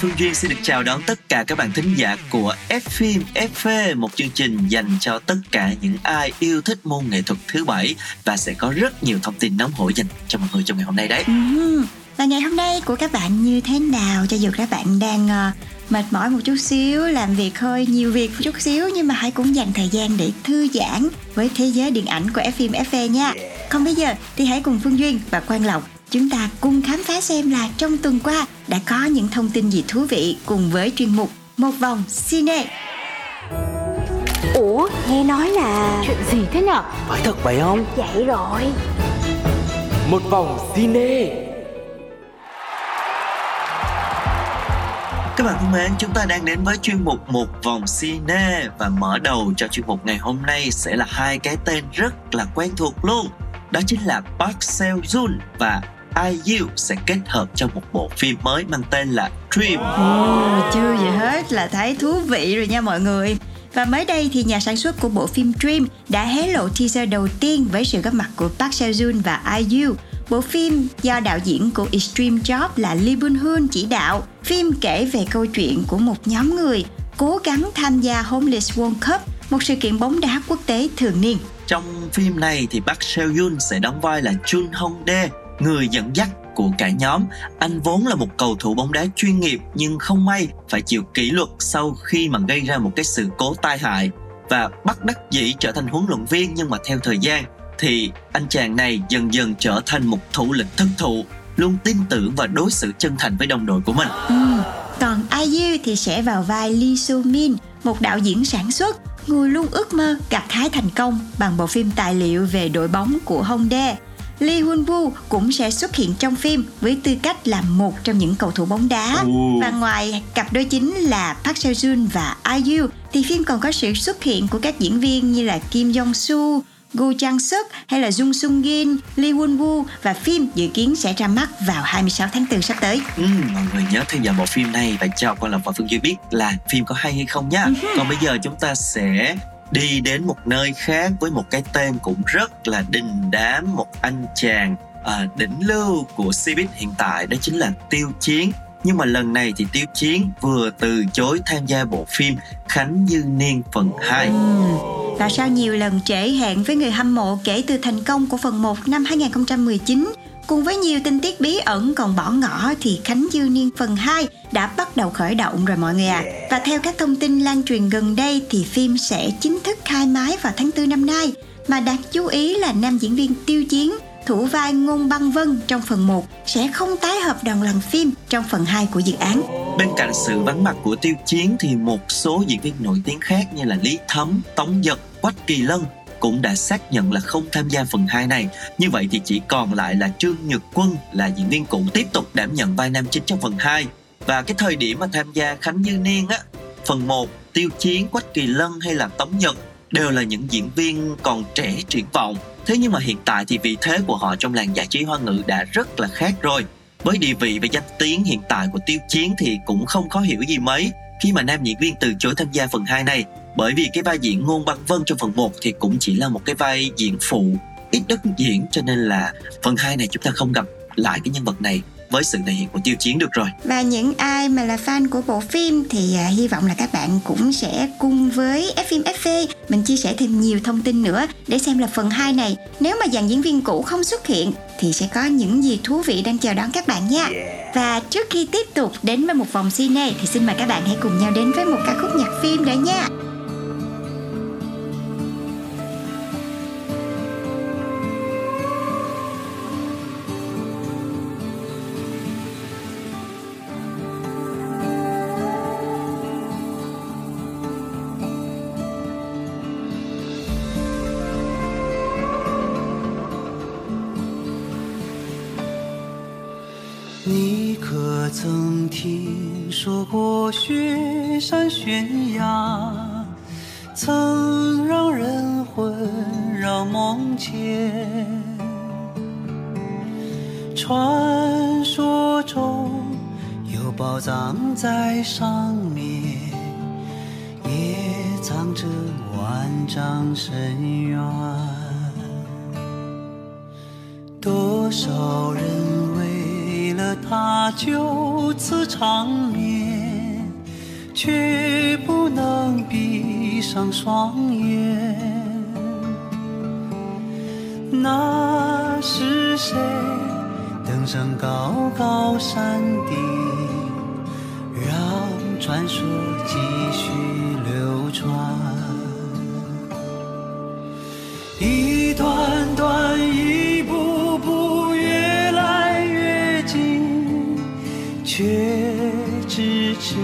Phương Duyên xin được chào đón tất cả các bạn thính giả của F phim FV, một chương trình dành cho tất cả những ai yêu thích môn nghệ thuật thứ bảy và sẽ có rất nhiều thông tin nóng hổi dành cho mọi người trong ngày hôm nay đấy. Ừm, Và ngày hôm nay của các bạn như thế nào cho dù các bạn đang ờ, mệt mỏi một chút xíu làm việc hơi nhiều việc một chút xíu nhưng mà hãy cũng dành thời gian để thư giãn với thế giới điện ảnh của F phim FV nha. Còn bây giờ thì hãy cùng Phương Duyên và Quang Lộc chúng ta cùng khám phá xem là trong tuần qua đã có những thông tin gì thú vị cùng với chuyên mục một vòng cine. Ủa nghe nói là Chuyện gì thế nhở? Phải thật vậy không? Vậy rồi Một vòng cine Các bạn thân mến, chúng ta đang đến với chuyên mục một vòng cine và mở đầu cho chuyên mục ngày hôm nay sẽ là hai cái tên rất là quen thuộc luôn. Đó chính là Park Seo Joon và IU sẽ kết hợp trong một bộ phim mới mang tên là Dream. Ồ, chưa gì hết là thấy thú vị rồi nha mọi người. Và mới đây thì nhà sản xuất của bộ phim Dream đã hé lộ teaser đầu tiên với sự góp mặt của Park Seo Joon và IU. Bộ phim do đạo diễn của Extreme Job là Lee Bun Hoon chỉ đạo. Phim kể về câu chuyện của một nhóm người cố gắng tham gia Homeless World Cup, một sự kiện bóng đá quốc tế thường niên. Trong phim này thì Park Seo Yoon sẽ đóng vai là Chun Hong Dae, người dẫn dắt của cả nhóm. Anh vốn là một cầu thủ bóng đá chuyên nghiệp nhưng không may phải chịu kỷ luật sau khi mà gây ra một cái sự cố tai hại và bắt đắc dĩ trở thành huấn luyện viên nhưng mà theo thời gian thì anh chàng này dần dần trở thành một thủ lĩnh thực thụ luôn tin tưởng và đối xử chân thành với đồng đội của mình. Ừ. Còn IU thì sẽ vào vai Lee Soo Min, một đạo diễn sản xuất, người luôn ước mơ gặt hái thành công bằng bộ phim tài liệu về đội bóng của Hongdae. Lee Hun Woo cũng sẽ xuất hiện trong phim với tư cách là một trong những cầu thủ bóng đá. Ồ. Và ngoài cặp đôi chính là Park Seo Joon và IU thì phim còn có sự xuất hiện của các diễn viên như là Kim Jong Soo, Go Chang Suk hay là Jung Sung Gin, Lee Won Woo và phim dự kiến sẽ ra mắt vào 26 tháng 4 sắp tới. Ừ, mọi người nhớ theo dõi bộ phim này và cho Quang Lộc và Phương Duy biết là phim có hay hay không nhá. Còn bây giờ chúng ta sẽ đi đến một nơi khác với một cái tên cũng rất là đình đám một anh chàng à, đỉnh lưu của Cbiz hiện tại đó chính là Tiêu Chiến. Nhưng mà lần này thì Tiêu Chiến vừa từ chối tham gia bộ phim Khánh Dư Niên phần 2. Ừm, Và sau nhiều lần trễ hẹn với người hâm mộ kể từ thành công của phần 1 năm 2019, cùng với nhiều tình tiết bí ẩn còn bỏ ngỏ thì Khánh Dư Niên phần 2 đã bắt đầu khởi động rồi mọi người à. Và theo các thông tin lan truyền gần đây thì phim sẽ chính thức khai mái vào tháng 4 năm nay. Mà đáng chú ý là nam diễn viên Tiêu Chiến thủ vai Ngôn Băng Vân trong phần 1 sẽ không tái hợp đồng lần phim trong phần 2 của dự án. Bên cạnh sự vắng mặt của Tiêu Chiến thì một số diễn viên nổi tiếng khác như là Lý Thấm, Tống Giật, Quách Kỳ Lân cũng đã xác nhận là không tham gia phần 2 này. Như vậy thì chỉ còn lại là Trương Nhật Quân là diễn viên cũ tiếp tục đảm nhận vai nam chính trong phần 2. Và cái thời điểm mà tham gia Khánh như Niên á, phần 1, Tiêu Chiến, Quách Kỳ Lân hay là Tống Nhật đều là những diễn viên còn trẻ triển vọng. Thế nhưng mà hiện tại thì vị thế của họ trong làng giải trí hoa ngữ đã rất là khác rồi. Với địa vị và danh tiếng hiện tại của Tiêu Chiến thì cũng không khó hiểu gì mấy khi mà nam diễn viên từ chối tham gia phần 2 này bởi vì cái vai diễn Ngôn Băng Vân trong phần 1 thì cũng chỉ là một cái vai diễn phụ ít đất diễn cho nên là phần 2 này chúng ta không gặp lại cái nhân vật này với sự thể hiện của Tiêu Chiến được rồi. Và những ai mà là fan của bộ phim thì à, hy vọng là các bạn cũng sẽ cùng với F phim FV mình chia sẻ thêm nhiều thông tin nữa để xem là phần 2 này nếu mà dàn diễn viên cũ không xuất hiện thì sẽ có những gì thú vị đang chờ đón các bạn nha. Và trước khi tiếp tục đến với một vòng cine thì xin mời các bạn hãy cùng nhau đến với một ca khúc nhạc phim nữa nha. 你可曾听说过雪山悬崖，曾让人魂绕梦牵？传说中有宝藏在上面，也藏着万丈深渊。就此长眠，却不能闭上双眼。那是谁登上高高山顶，让传说继却咫尺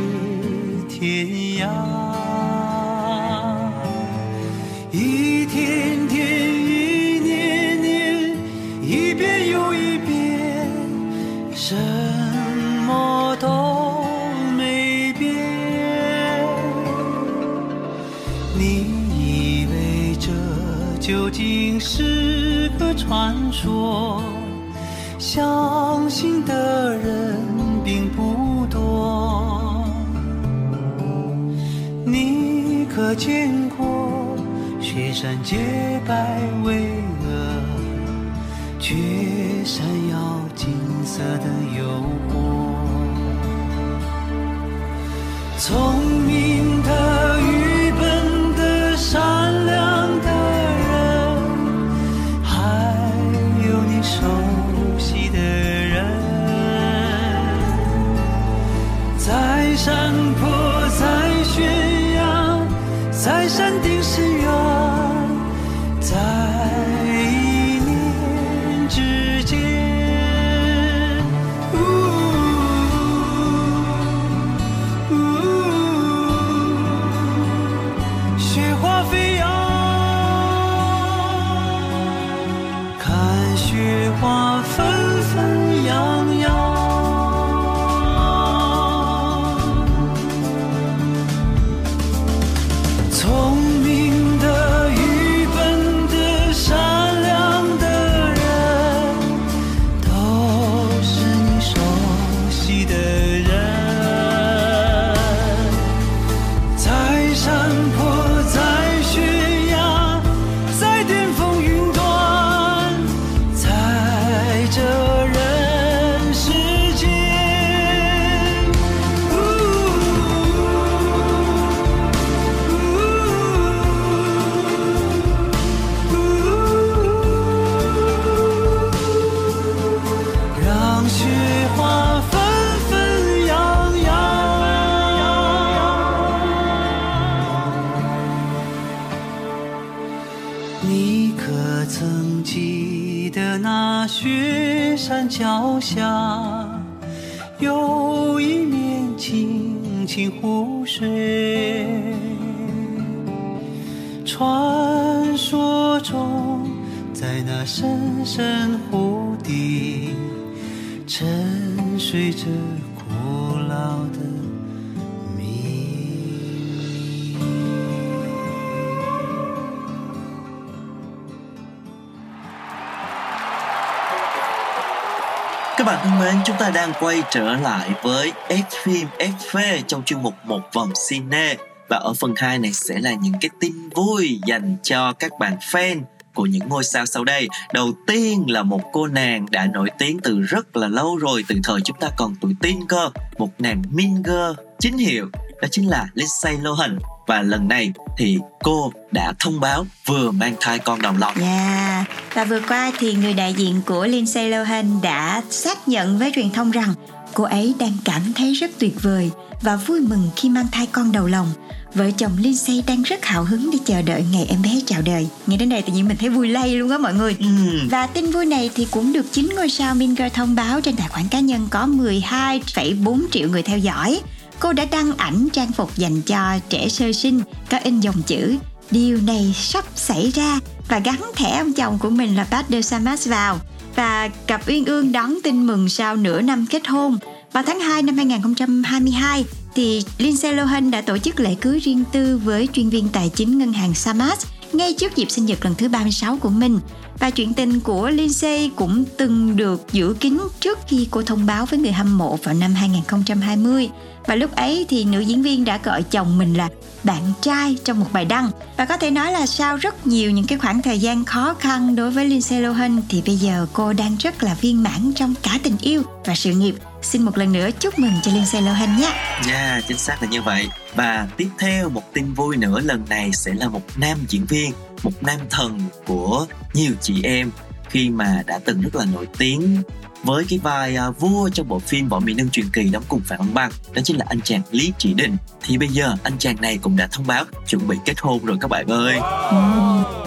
山洁白巍峨，却闪耀金色的 Các bạn thân mến, chúng ta đang quay trở lại với F phim FV trong chuyên mục Một vòng cine và ở phần 2 này sẽ là những cái tin vui dành cho các bạn fan của những ngôi sao sau đây. Đầu tiên là một cô nàng đã nổi tiếng từ rất là lâu rồi, từ thời chúng ta còn tuổi teen cơ, một nàng Minger chính hiệu, đó chính là Lindsay Lohan. Và lần này thì cô đã thông báo vừa mang thai con đầu lòng. Yeah. Và vừa qua thì người đại diện của Lindsay Lohan đã xác nhận với truyền thông rằng cô ấy đang cảm thấy rất tuyệt vời và vui mừng khi mang thai con đầu lòng. Vợ chồng Lindsay đang rất hào hứng để chờ đợi ngày em bé chào đời. Nghe đến đây tự nhiên mình thấy vui lây luôn á mọi người. Ừm, Và tin vui này thì cũng được chính ngôi sao Mean Girl thông báo trên tài khoản cá nhân có 12,4 triệu người theo dõi. Cô đã đăng ảnh trang phục dành cho trẻ sơ sinh, có in dòng chữ Điều này sắp xảy ra và gắn thẻ ông chồng của mình là Pat de Samas vào. Và cặp Uyên Ương đón tin mừng sau nửa năm kết hôn. Vào tháng 2 năm 2022 thì Lindsay Lohan đã tổ chức lễ cưới riêng tư với chuyên viên tài chính ngân hàng Samas ngay trước dịp sinh nhật lần thứ 36 của mình. Và chuyện tình của Lindsay cũng từng được giữ kín trước khi cô thông báo với người hâm mộ vào năm 2020. Và lúc ấy thì nữ diễn viên đã gọi chồng mình là bạn trai trong một bài đăng. Và có thể nói là sau rất nhiều những cái khoảng thời gian khó khăn đối với Lindsay Lohan thì bây giờ cô đang rất là viên mãn trong cả tình yêu và sự nghiệp. Xin một lần nữa chúc mừng cho Lindsay Lohan nhé. Yeah, chính xác là như vậy. Và tiếp theo một tin vui nữa lần này sẽ là một nam diễn viên, một nam thần của nhiều chị em khi mà đã từng rất là nổi tiếng với cái vai uh, vua trong bộ phim Võ Mỹ Nương truyền kỳ đóng cùng Phạm Văn Băng đó chính là anh chàng Lý Chỉ Định. Thì bây giờ anh chàng này cũng đã thông báo chuẩn bị kết hôn rồi các bạn ơi. Ừ,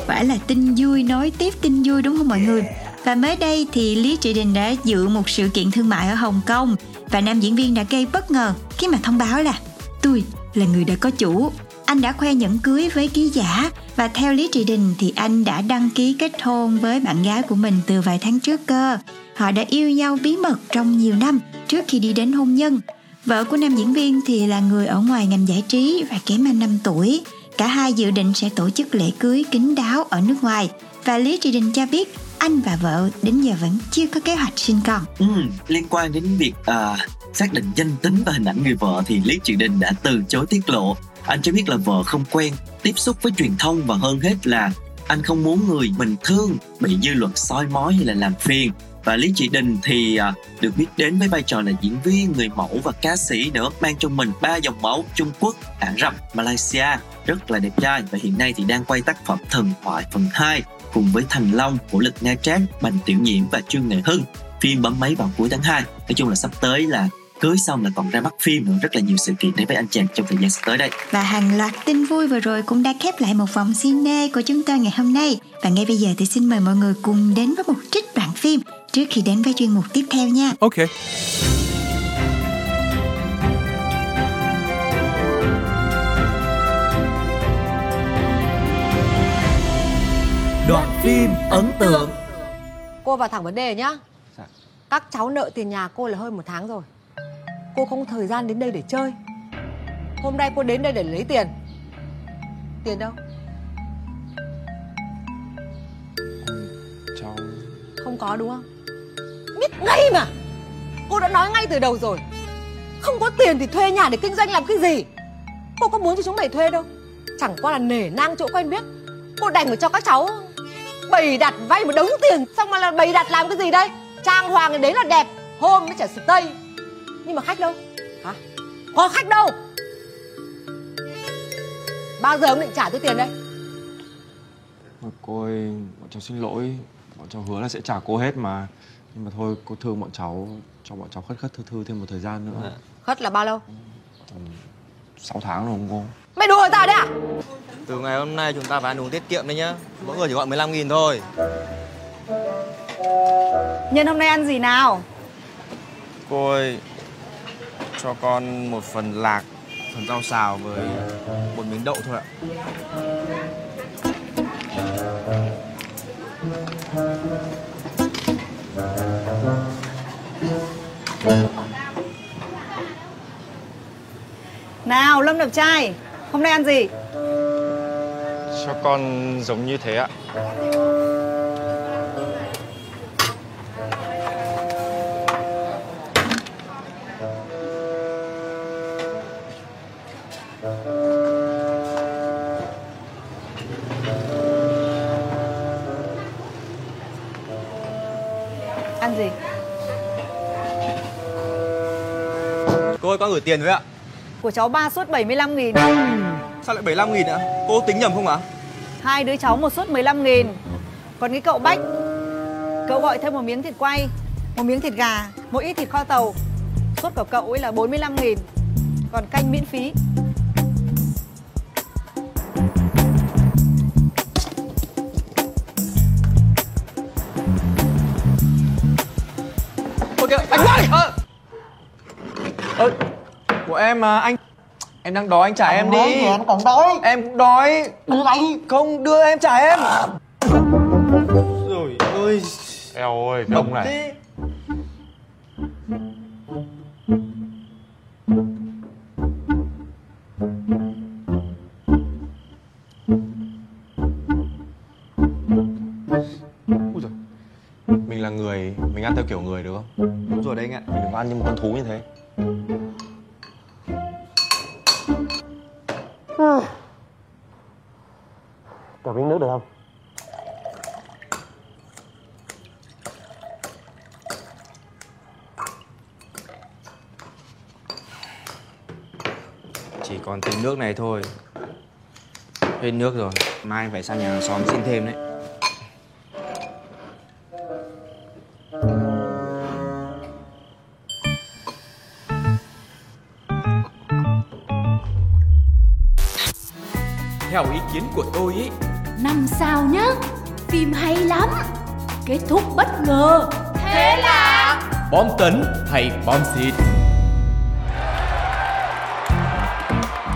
phải là tin vui nói tiếp tin vui đúng không mọi người? Và mới đây thì Lý Trị Đình đã dự một sự kiện thương mại ở Hồng Kông và nam diễn viên đã gây bất ngờ khi mà thông báo là tôi là người đã có chủ anh đã khoe nhẫn cưới với ký giả và theo Lý Trị Đình thì anh đã đăng ký kết hôn với bạn gái của mình từ vài tháng trước cơ. Họ đã yêu nhau bí mật trong nhiều năm trước khi đi đến hôn nhân. Vợ của nam diễn viên thì là người ở ngoài ngành giải trí và kém anh 5 tuổi. Cả hai dự định sẽ tổ chức lễ cưới kín đáo ở nước ngoài và Lý Trị Đình cho biết anh và vợ đến giờ vẫn chưa có kế hoạch sinh con. ừ, liên quan đến việc à, xác định danh tính và hình ảnh người vợ thì Lý Trị Đình đã từ chối tiết lộ. Anh cho biết là vợ không quen tiếp xúc với truyền thông và hơn hết là anh không muốn người mình thương bị dư luận soi mói hay là làm phiền. Và Lý Trị Đình thì à, được biết đến với vai trò là diễn viên, người mẫu và ca sĩ nữa mang trong mình ba dòng máu Trung Quốc, Ả Rập, Malaysia rất là đẹp trai. Và hiện nay thì đang quay tác phẩm Thần thoại phần 2 cùng với Thành Long, Vũ Lực Nga Trác, Bành Tiểu Nhiễm và Trương Nghệ Hưng phim bấm máy vào cuối tháng 2 nói chung là sắp tới là cưới xong là còn ra mắt phim nữa rất là nhiều sự kiện đến với anh chàng trong thời gian sắp tới đây Và hàng loạt tin vui vừa rồi cũng đã khép lại một vòng cine của chúng tôi ngày hôm nay. Và ngay bây giờ thì xin mời mọi người cùng đến với một trích đoạn phim trước khi đến với chuyên mục tiếp theo nha. Okay. Phim ấn tượng. Cô vào thẳng vấn đề nhá. Dạ. Các cháu nợ tiền nhà cô là hơn một tháng rồi. Cô không có thời gian đến đây để chơi. Hôm nay cô đến đây để lấy tiền. Tiền đâu? Cháu Không có đúng không? Biết ngay mà. Cô đã nói ngay từ đầu rồi. Không có tiền thì thuê nhà để kinh doanh làm cái gì? Cô có muốn cho chúng mày thuê đâu. Chẳng qua là nể nang chỗ quen biết. Cô đành phải cho các cháu Bày đặt vay một đống tiền. Xong rồi là bày đặt làm cái gì đây? Trang hoàng đấy là đẹp Hôm mới trả sực tây Nhưng mà khách đâu? Hả? Có khách đâu? Bao giờ ông định trả tôi tiền đây? Mà cô ơi, bọn cháu xin lỗi. Bọn cháu hứa là sẽ trả cô hết mà. Nhưng mà thôi, cô thương bọn cháu Cho bọn cháu khất khất thư thư thêm một thời gian nữa. Khất là bao lâu? Tầm 6 tháng rồi không cô Mày đùa người ta đấy à? Từ ngày hôm nay chúng ta phải ăn uống tiết kiệm đấy nhá. Mỗi người chỉ gọi 15 nghìn thôi. Nhân hôm nay ăn gì nào? Cô ơi Cho con một phần lạc Phần rau xào với một miếng đậu thôi ạ. Nào Lâm đẹp trai Hôm nay ăn gì? Cho con giống như thế ạ Ăn gì? Cô ơi con gửi tiền với ạ Của cháu ba suất 75 nghìn. Sao lại 75 nghìn ạ Cô tính nhầm không ạ? Hai đứa cháu một suất 15 nghìn. Còn cái cậu Bách Cậu gọi thêm một miếng thịt quay Một miếng thịt gà Một ít thịt kho tàu. Suất của cậu ấy là 45 nghìn. Còn canh miễn phí. Ôi kìa anh ơi em mà anh Em đang đói anh trả em đi. em? Còn đói. Em cũng đói. Đưa đây Không đưa em trả em. Rồi. Ơi Eo ơi, cái ông này. Mình là người, mình ăn theo kiểu người được không? Đúng rồi đấy anh ạ. Mình đừng ăn như một con thú như thế nước này thôi. Hết nước rồi. Mai phải sang nhà hàng xóm xin thêm đấy. Theo ý kiến của tôi ý Năm sao nhá Phim hay lắm. Kết thúc bất ngờ. Thế là Bom tấn hay bom xịt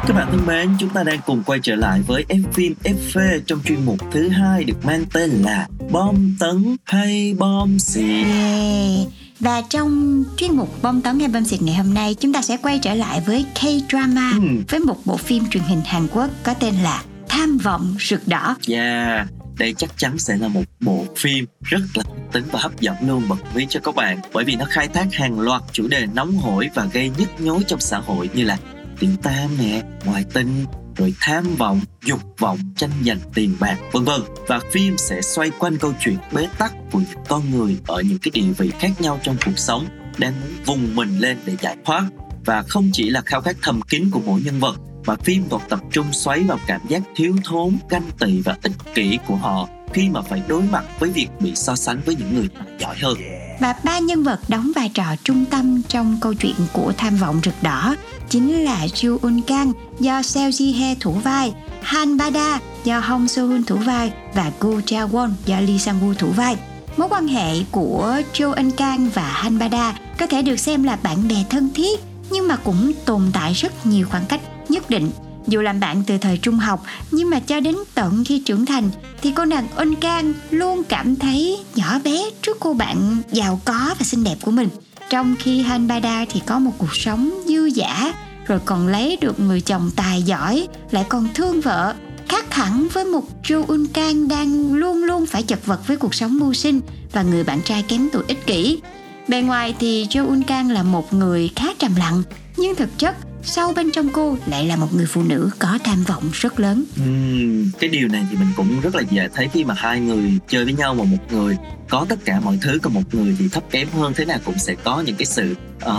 Các bạn thân mến, chúng ta đang cùng quay trở lại với F phim FV trong chuyên mục thứ hai được mang tên là Bom tấn hay bom xịt. Yeah. Và trong chuyên mục bom tấn hay bom xịt ngày hôm nay chúng ta sẽ quay trở lại với K-drama Ừ. với một bộ phim truyền hình Hàn Quốc có tên là Tham vọng rực đỏ. Yeah, đây chắc chắn sẽ là một bộ phim rất là tính và hấp dẫn luôn bật mí cho các bạn bởi vì nó khai thác hàng loạt chủ đề nóng hổi và gây nhức nhối trong xã hội như là tiếng tam nè, ngoại tình, rồi tham vọng, dục vọng, tranh giành tiền bạc, vân vân. Và phim sẽ xoay quanh câu chuyện bế tắc của những con người ở những cái địa vị khác nhau trong cuộc sống đang muốn vùng mình lên để giải thoát và không chỉ là khao khát thầm kín của mỗi nhân vật mà phim còn tập trung xoáy vào cảm giác thiếu thốn, ganh tị và ích kỷ của họ khi mà phải đối mặt với việc bị so sánh với những người giỏi hơn. Và ba nhân vật đóng vai trò trung tâm trong câu chuyện của Tham vọng rực đỏ chính là Ju Eun Kang do Seo Ji He thủ vai, Han Bada do Hong Soo Hun thủ vai và Go Cha Won do Lee Sang Woo thủ vai. Mối quan hệ của Ju Eun Kang và Han Bada có thể được xem là bạn bè thân thiết nhưng mà cũng tồn tại rất nhiều khoảng cách nhất định. Dù làm bạn từ thời trung học, nhưng mà cho đến tận khi trưởng thành, thì cô nàng Ân Can luôn cảm thấy nhỏ bé trước cô bạn giàu có và xinh đẹp của mình. Trong khi Han Bada thì có một cuộc sống dư dả, rồi còn lấy được người chồng tài giỏi, lại còn thương vợ, khác hẳn với một Jo Eun Kang đang luôn luôn phải chật vật với cuộc sống mưu sinh và người bạn trai kém tuổi ích kỷ. Bề ngoài thì Jo Eun Kang là một người khá trầm lặng, nhưng thực chất sâu bên trong cô lại là một người phụ nữ có tham vọng rất lớn. Ừm, cái điều này thì mình cũng rất là dễ thấy khi mà hai người chơi với nhau mà một người có tất cả mọi thứ còn một người thì thấp kém hơn thế nào cũng sẽ có những cái sự uh,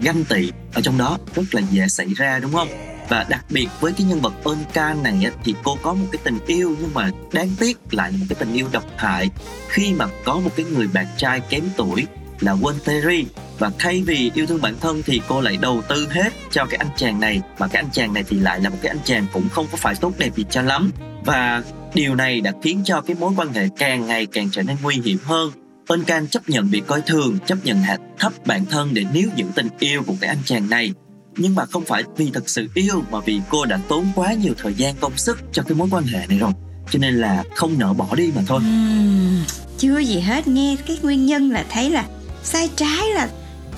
ganh tị ở trong đó rất là dễ xảy ra đúng không? Và đặc biệt với cái nhân vật ơn ca này á, thì cô có một cái tình yêu nhưng mà đáng tiếc lại là một cái tình yêu độc hại khi mà có một cái người bạn trai kém tuổi là Won Terry và thay vì yêu thương bản thân thì cô lại đầu tư hết cho cái anh chàng này. Mà cái anh chàng này thì lại là một cái anh chàng cũng không có phải tốt đẹp gì cho lắm. Và điều này đã khiến cho cái mối quan hệ càng ngày càng trở nên nguy hiểm hơn. Eun Can chấp nhận bị coi thường chấp nhận hạ thấp bản thân để níu giữ tình yêu của cái anh chàng này. Nhưng mà không phải vì thật sự yêu mà vì cô đã tốn quá nhiều thời gian công sức cho cái mối quan hệ này rồi. Cho nên là không nỡ bỏ đi mà thôi. Uhm, chưa gì hết. Nghe cái nguyên nhân là thấy là sai trái là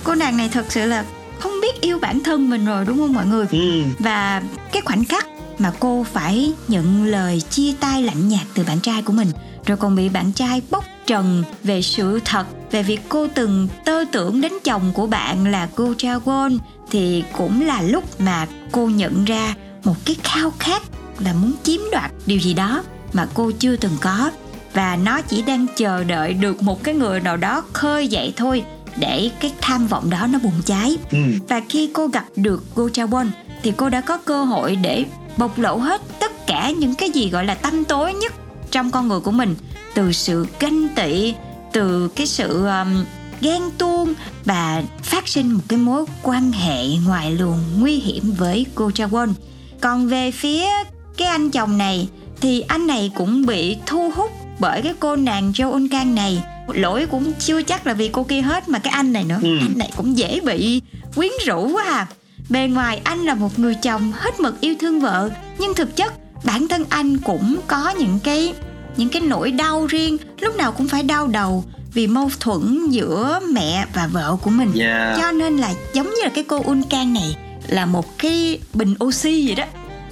cô nàng này thật sự là không biết yêu bản thân mình rồi đúng không mọi người? Ừ. và cái khoảnh khắc mà cô phải nhận lời chia tay lạnh nhạt từ bạn trai của mình rồi còn bị bạn trai bóc trần về sự thật về việc cô từng tơ tưởng đến chồng của bạn là cô Won thì cũng là lúc mà cô nhận ra một cái khao khát là muốn chiếm đoạt điều gì đó mà cô chưa từng có. Và nó chỉ đang chờ đợi được một cái người nào đó khơi dậy thôi để cái tham vọng đó nó bùng cháy. Ừ. và khi cô gặp được Go Cha Won thì cô đã có cơ hội để bộc lộ hết tất cả những cái gì gọi là tăm tối nhất trong con người của mình. Từ sự ganh tị từ cái sự um, ghen tuông và phát sinh một cái mối quan hệ ngoài luồng nguy hiểm với cô Cha Won. Còn về phía cái anh chồng này thì anh này cũng bị thu hút bởi cái cô nàng Jo Eun Kang này lỗi cũng chưa chắc là vì cô kia hết mà cái anh này nữa. Ừ. anh này cũng dễ bị quyến rũ quá à. Bề ngoài anh là một người chồng hết mực yêu thương vợ nhưng thực chất bản thân anh cũng có những cái những cái nỗi đau riêng lúc nào cũng phải đau đầu vì mâu thuẫn giữa mẹ và vợ của mình. Yeah. cho nên là giống như là cái cô Uncan này là một cái bình oxy vậy đó.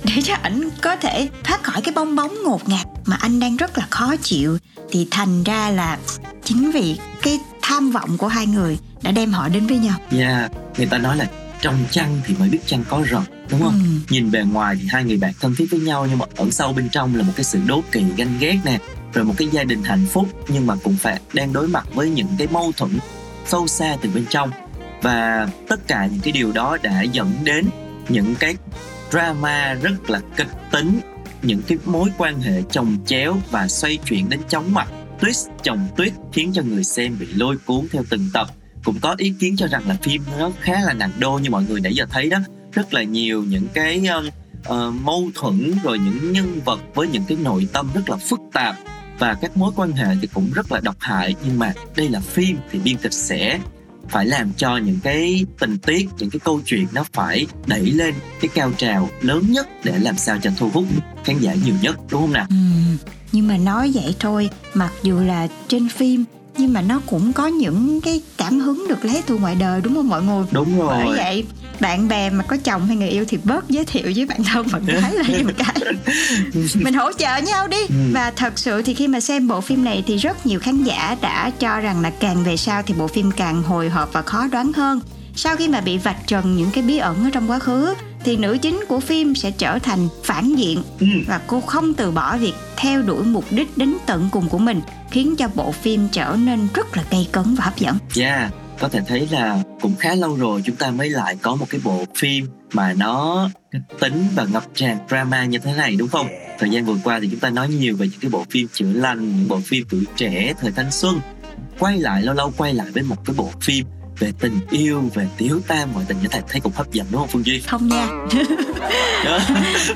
Để cho ảnh có thể thoát khỏi cái bong bóng ngột ngạt mà anh đang rất là khó chịu. Thì thành ra là chính vì cái tham vọng của hai người đã đem họ đến với nhau Yeah, người ta nói là trong chăn thì mới biết chăn có rật đúng không? Ừ. Nhìn bề ngoài thì hai người bạn thân thiết với nhau nhưng mà ẩn sâu bên trong là một cái sự đố kỵ ganh ghét nè, rồi một cái gia đình hạnh phúc nhưng mà cũng phải đang đối mặt với những cái mâu thuẫn sâu xa từ bên trong và tất cả những cái điều đó đã dẫn đến những cái drama rất là kịch tính những cái mối quan hệ chồng chéo và xoay chuyển đến chóng mặt twist chồng twist khiến cho người xem bị lôi cuốn theo từng tập. Cũng có ý kiến cho rằng là phim nó khá là nặng đô như mọi người nãy giờ thấy đó. Rất là nhiều những cái uh, mâu thuẫn rồi những nhân vật với những cái nội tâm rất là phức tạp. Và các mối quan hệ thì cũng rất là độc hại. Nhưng mà đây là phim thì biên kịch sẽ phải làm cho những cái tình tiết những cái câu chuyện nó phải đẩy lên cái cao trào lớn nhất để làm sao cho thu hút khán giả nhiều nhất đúng không nào? Ừ, nhưng mà nói vậy thôi mặc dù là trên phim nhưng mà nó cũng có những cái cảm hứng được lấy từ ngoài đời đúng không mọi người? Đúng rồi. bởi vậy bạn bè mà có chồng hay người yêu thì bớt giới thiệu với bạn thân bạn gái là một cái. Mình hỗ trợ nhau đi. Ừ. và thật sự thì khi mà xem bộ phim này thì rất nhiều khán giả đã cho rằng là càng về sau thì bộ phim càng hồi hộp và khó đoán hơn. Sau khi mà bị vạch trần những cái bí ẩn ở trong quá khứ thì nữ chính của phim sẽ trở thành phản diện Ừ. và cô không từ bỏ việc theo đuổi mục đích đến tận cùng của mình khiến cho bộ phim trở nên rất là gay cấn và hấp dẫn Yeah, có thể thấy là cũng khá lâu rồi chúng ta mới lại có một cái bộ phim mà nó tính và ngập tràn drama như thế này đúng không? Thời gian vừa qua thì chúng ta nói nhiều về những cái bộ phim chữa lành, những bộ phim tuổi trẻ, thời thanh xuân. Quay lại lâu lâu quay lại với một cái bộ phim về tình yêu, về tiếu tam ngoại tình như thầy thấy cũng hấp dẫn đúng không Phương Duy? không nha.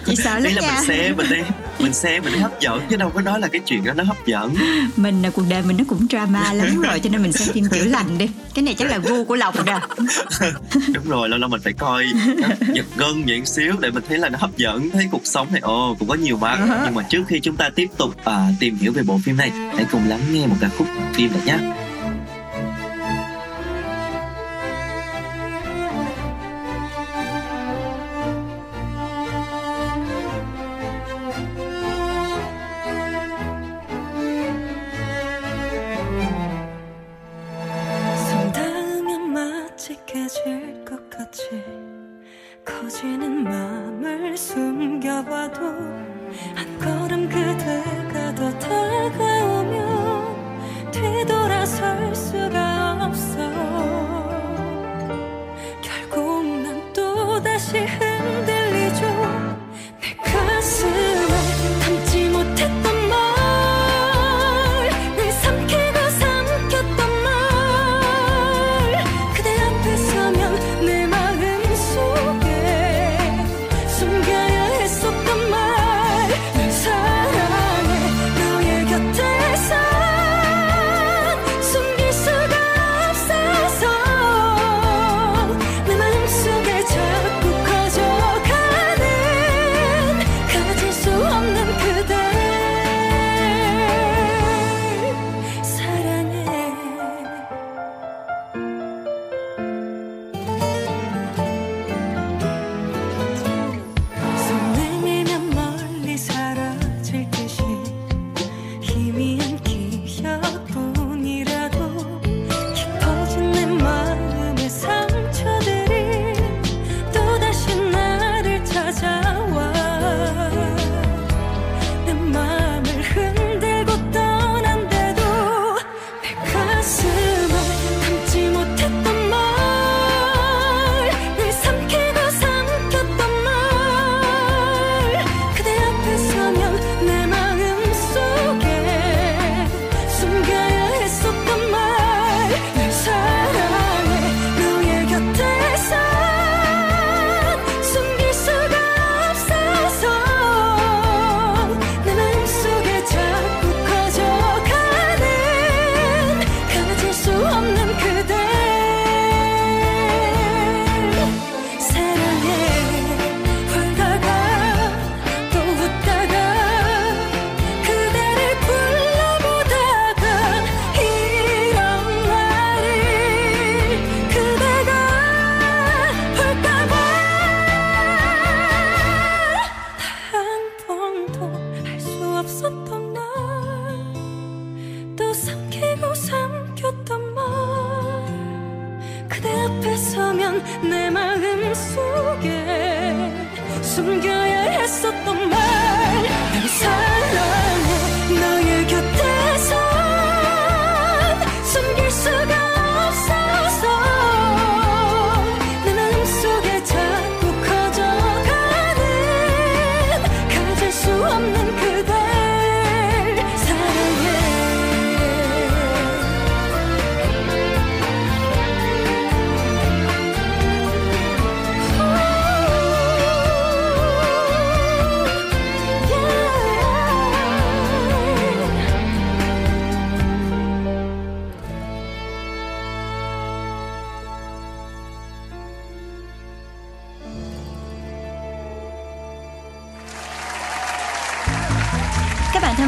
Chị sợ lắm là nha. mình xem mình đi mình xem mình thấy hấp dẫn chứ đâu có nói là cái chuyện đó nó hấp dẫn. Mình là cuộc đời mình nó cũng drama lắm rồi cho nên mình xem phim chữa lành đi. Cái này chắc là gu của lộc rồi. Đúng rồi lâu lâu mình phải coi nó giật gân một xíu để mình thấy là nó hấp dẫn thấy cuộc sống này ồ cũng có nhiều mặt. Uh-huh. nhưng mà trước khi chúng ta tiếp tục à, tìm hiểu về bộ phim này hãy cùng lắng nghe một ca khúc phim này nhé still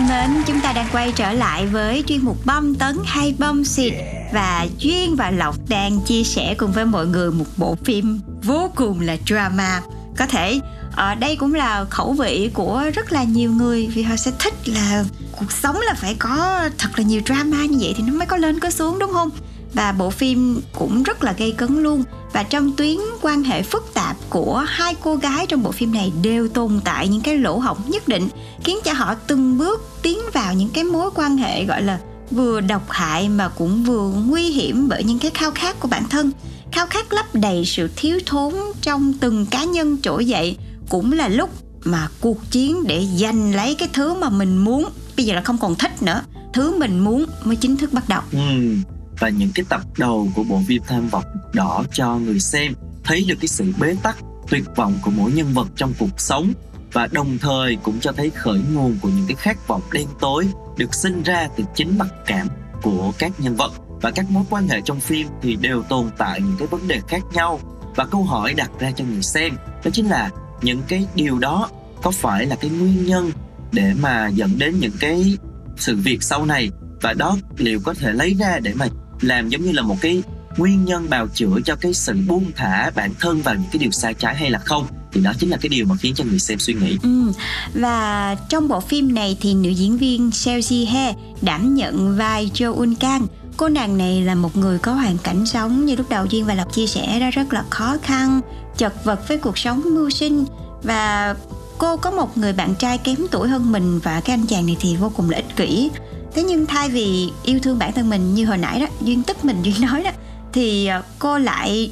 mến, chúng ta đang quay trở lại với chuyên mục băm tấn hay băm xịt và Duyên và Lộc đang chia sẻ cùng với mọi người một bộ phim vô cùng là drama. Có thể ở đây cũng là khẩu vị của rất là nhiều người vì họ sẽ thích là cuộc sống là phải có thật là nhiều drama như vậy thì nó mới có lên có xuống đúng không? Và bộ phim cũng rất là gây cấn luôn và trong tuyến quan hệ phức tạp của hai cô gái trong bộ phim này đều tồn tại những cái lỗ hổng nhất định, khiến cho họ từng bước tiến vào những cái mối quan hệ gọi là vừa độc hại mà cũng vừa nguy hiểm bởi những cái khao khát của bản thân khao khát lấp đầy sự thiếu thốn trong từng cá nhân trỗi dậy cũng là lúc mà cuộc chiến để giành lấy cái thứ mà mình muốn, bây giờ là không còn thích nữa, thứ mình muốn mới chính thức bắt đầu Ừ. Và những cái tập đầu của bộ phim Tham vọng đỏ cho người xem thấy được cái sự bế tắc, tuyệt vọng của mỗi nhân vật trong cuộc sống và đồng thời cũng cho thấy khởi nguồn của những cái khát vọng đen tối được sinh ra từ chính mặc cảm của các nhân vật. Và các mối quan hệ trong phim thì đều tồn tại những cái vấn đề khác nhau. Và câu hỏi đặt ra cho người xem đó chính là những cái điều đó có phải là cái nguyên nhân để mà dẫn đến những cái sự việc sau này? Và đó liệu có thể lấy ra để mà làm giống như là một cái nguyên nhân bào chữa cho cái sự buông thả bản thân vào những cái điều sai trái hay là không thì đó chính là cái điều mà khiến cho người xem suy nghĩ Ừ. Và trong bộ phim này thì nữ diễn viên Seo Ji He đảm nhận vai Jo Un Kang. Cô nàng này là một người có hoàn cảnh sống như lúc đầu Duyên và Lộc chia sẻ đó rất là khó khăn, chật vật với cuộc sống mưu sinh và cô có một người bạn trai kém tuổi hơn mình và cái anh chàng này thì vô cùng là ích kỷ. Thế nhưng thay vì yêu thương bản thân mình như hồi nãy đó, Duyên tức mình Duyên nói đó thì ờ, cô lại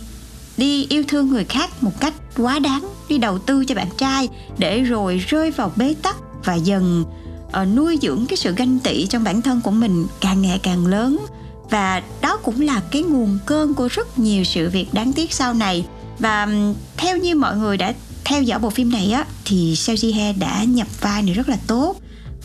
đi yêu thương người khác một cách quá đáng đi đầu tư cho bạn trai để rồi rơi vào bế tắc và dần uh, nuôi dưỡng cái sự ganh tị trong bản thân của mình càng ngày càng lớn. Và đó cũng là cái nguồn cơn của rất nhiều sự việc đáng tiếc sau này. Và theo như mọi người đã theo dõi bộ phim này á thì Seo Ji Hye đã nhập vai này rất là tốt.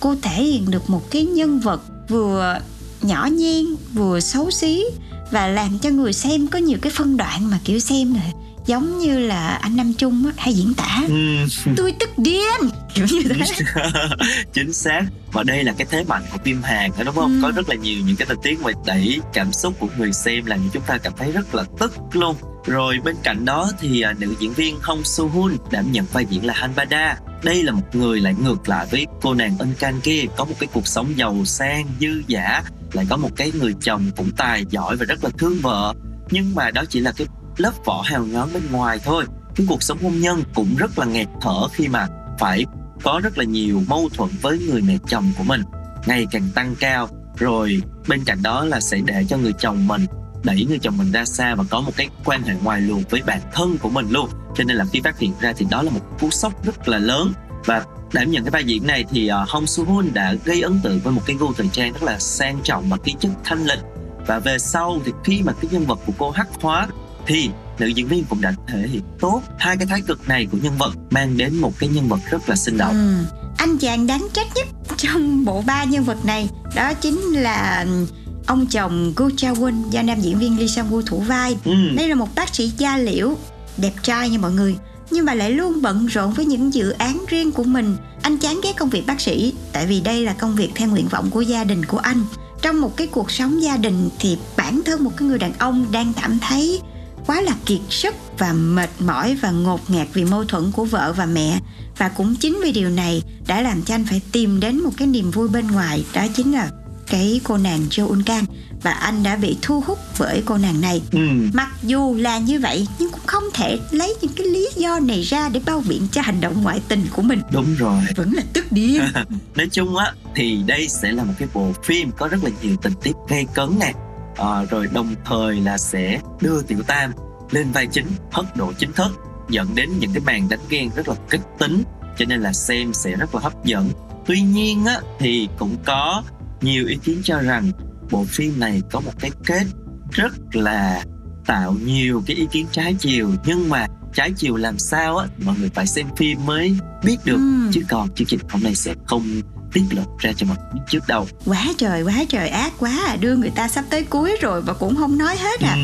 Cô thể hiện được một cái nhân vật vừa nhỏ nhen vừa xấu xí và làm cho người xem có nhiều cái phân đoạn mà kiểu xem là giống như là anh Nam Trung á, hay diễn tả. Ừ. tôi tức điên. Kiểu như thế. Chính xác. Và đây là cái thế mạnh của phim Hàn đó đúng không? Ừ. có rất là nhiều những cái tình tiết mà đẩy cảm xúc của người xem làm cho chúng ta cảm thấy rất là tức luôn. Rồi bên cạnh đó thì à, nữ diễn viên Hong Soo Hun đảm nhận vai diễn là Han Bada. Đây là một người lại ngược lại với cô nàng Ân Can kia có một cái cuộc sống giàu sang dư dả lại có một cái người chồng cũng tài giỏi và rất là thương vợ. Nhưng mà đó chỉ là cái lớp vỏ hào nhón bên ngoài thôi. Cái cuộc sống hôn nhân cũng rất là nghẹt thở khi mà phải có rất là nhiều mâu thuẫn với người mẹ chồng của mình, ngày càng tăng cao. Rồi bên cạnh đó là sẽ để cho người chồng mình, đẩy người chồng mình ra xa và có một cái quan hệ ngoài luồng với bản thân của mình luôn. Cho nên là khi phát hiện ra thì đó là một cú sốc rất là lớn. Và đảm nhận cái vai diễn này thì uh, Hong Soo Hun đã gây ấn tượng với một cái gu thời trang rất là sang trọng và khí chất thanh lịch và về sau thì khi mà cái nhân vật của cô hắc hóa thì nữ diễn viên cũng đã thể hiện tốt hai cái thái cực này của nhân vật mang đến một cái nhân vật rất là sinh động Ừ. Anh chàng đáng trách nhất trong bộ ba nhân vật này đó chính là ông chồng Go Cha Won do nam diễn viên Lee Sang Woo thủ vai. Ừ. Đây là một bác sĩ da liễu đẹp trai nha mọi người nhưng mà lại luôn bận rộn với những dự án riêng của mình. Anh chán ghét công việc bác sĩ, tại vì đây là công việc theo nguyện vọng của gia đình của anh. Trong một cái cuộc sống gia đình thì bản thân một cái người đàn ông đang cảm thấy quá là kiệt sức và mệt mỏi và ngột ngạt vì mâu thuẫn của vợ và mẹ và cũng chính vì điều này đã làm cho anh phải tìm đến một cái niềm vui bên ngoài, đó chính là cái cô nàng Jo Un Kang và anh đã bị thu hút bởi cô nàng này. Ừ. mặc dù là như vậy nhưng cũng không thể lấy những cái lý do này ra để bao biện cho hành động ngoại tình của mình. Đúng rồi. Vẫn là tức điên. Nói chung á thì đây sẽ là một cái bộ phim có rất là nhiều tình tiết gây cấn nè. À, rồi đồng thời là sẽ đưa tiểu tam lên vai chính hất độ chính thức dẫn đến những cái màn đánh ghen rất là kích tính cho nên là xem sẽ rất là hấp dẫn. Tuy nhiên á thì cũng có nhiều ý kiến cho rằng bộ phim này có một cái kết rất là tạo nhiều cái ý kiến trái chiều. Nhưng mà trái chiều làm sao á mọi người phải xem phim mới biết được. Ừ. chứ còn chương trình hôm nay sẽ không tiết lộ ra cho mọi người trước đâu. Quá trời quá trời ác quá à. Đưa người ta sắp tới cuối rồi mà cũng không nói hết à.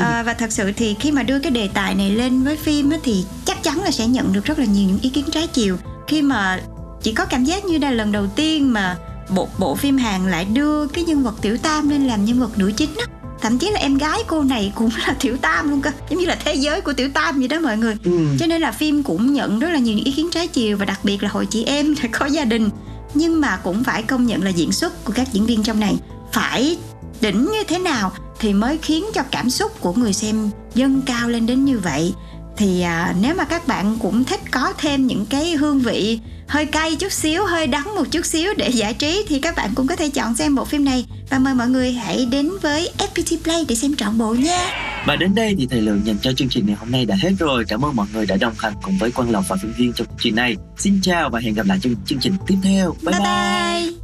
À, và thật sự thì khi mà đưa cái đề tài này lên với phim á, thì chắc chắn là sẽ nhận được rất là nhiều những ý kiến trái chiều. Khi mà chỉ có cảm giác như đây là lần đầu tiên mà bộ bộ phim Hàn lại đưa cái nhân vật tiểu tam lên làm nhân vật nữ chính á. Thậm chí là em gái cô này cũng là tiểu tam luôn cơ giống như là thế giới của tiểu tam vậy đó mọi người. Ừ. cho nên là phim cũng nhận rất là nhiều những ý kiến trái chiều và đặc biệt là hội chị em có gia đình. Nhưng mà cũng phải công nhận là diễn xuất của các diễn viên trong này phải đỉnh như thế nào thì mới khiến cho cảm xúc của người xem dâng cao lên đến như vậy. Thì à, nếu mà các bạn cũng thích có thêm những cái hương vị hơi cay chút xíu hơi đắng một chút xíu để giải trí thì các bạn cũng có thể chọn xem bộ phim này và mời mọi người hãy đến với FPT Play để xem trọn bộ nha Và đến đây thì thời lượng dành cho chương trình ngày hôm nay đã hết rồi. Cảm ơn mọi người đã đồng hành cùng với Quang Lộc và Phương Viên trong chương trình này. Xin chào và hẹn gặp lại trong chương trình tiếp theo. Bye bye. bye, bye.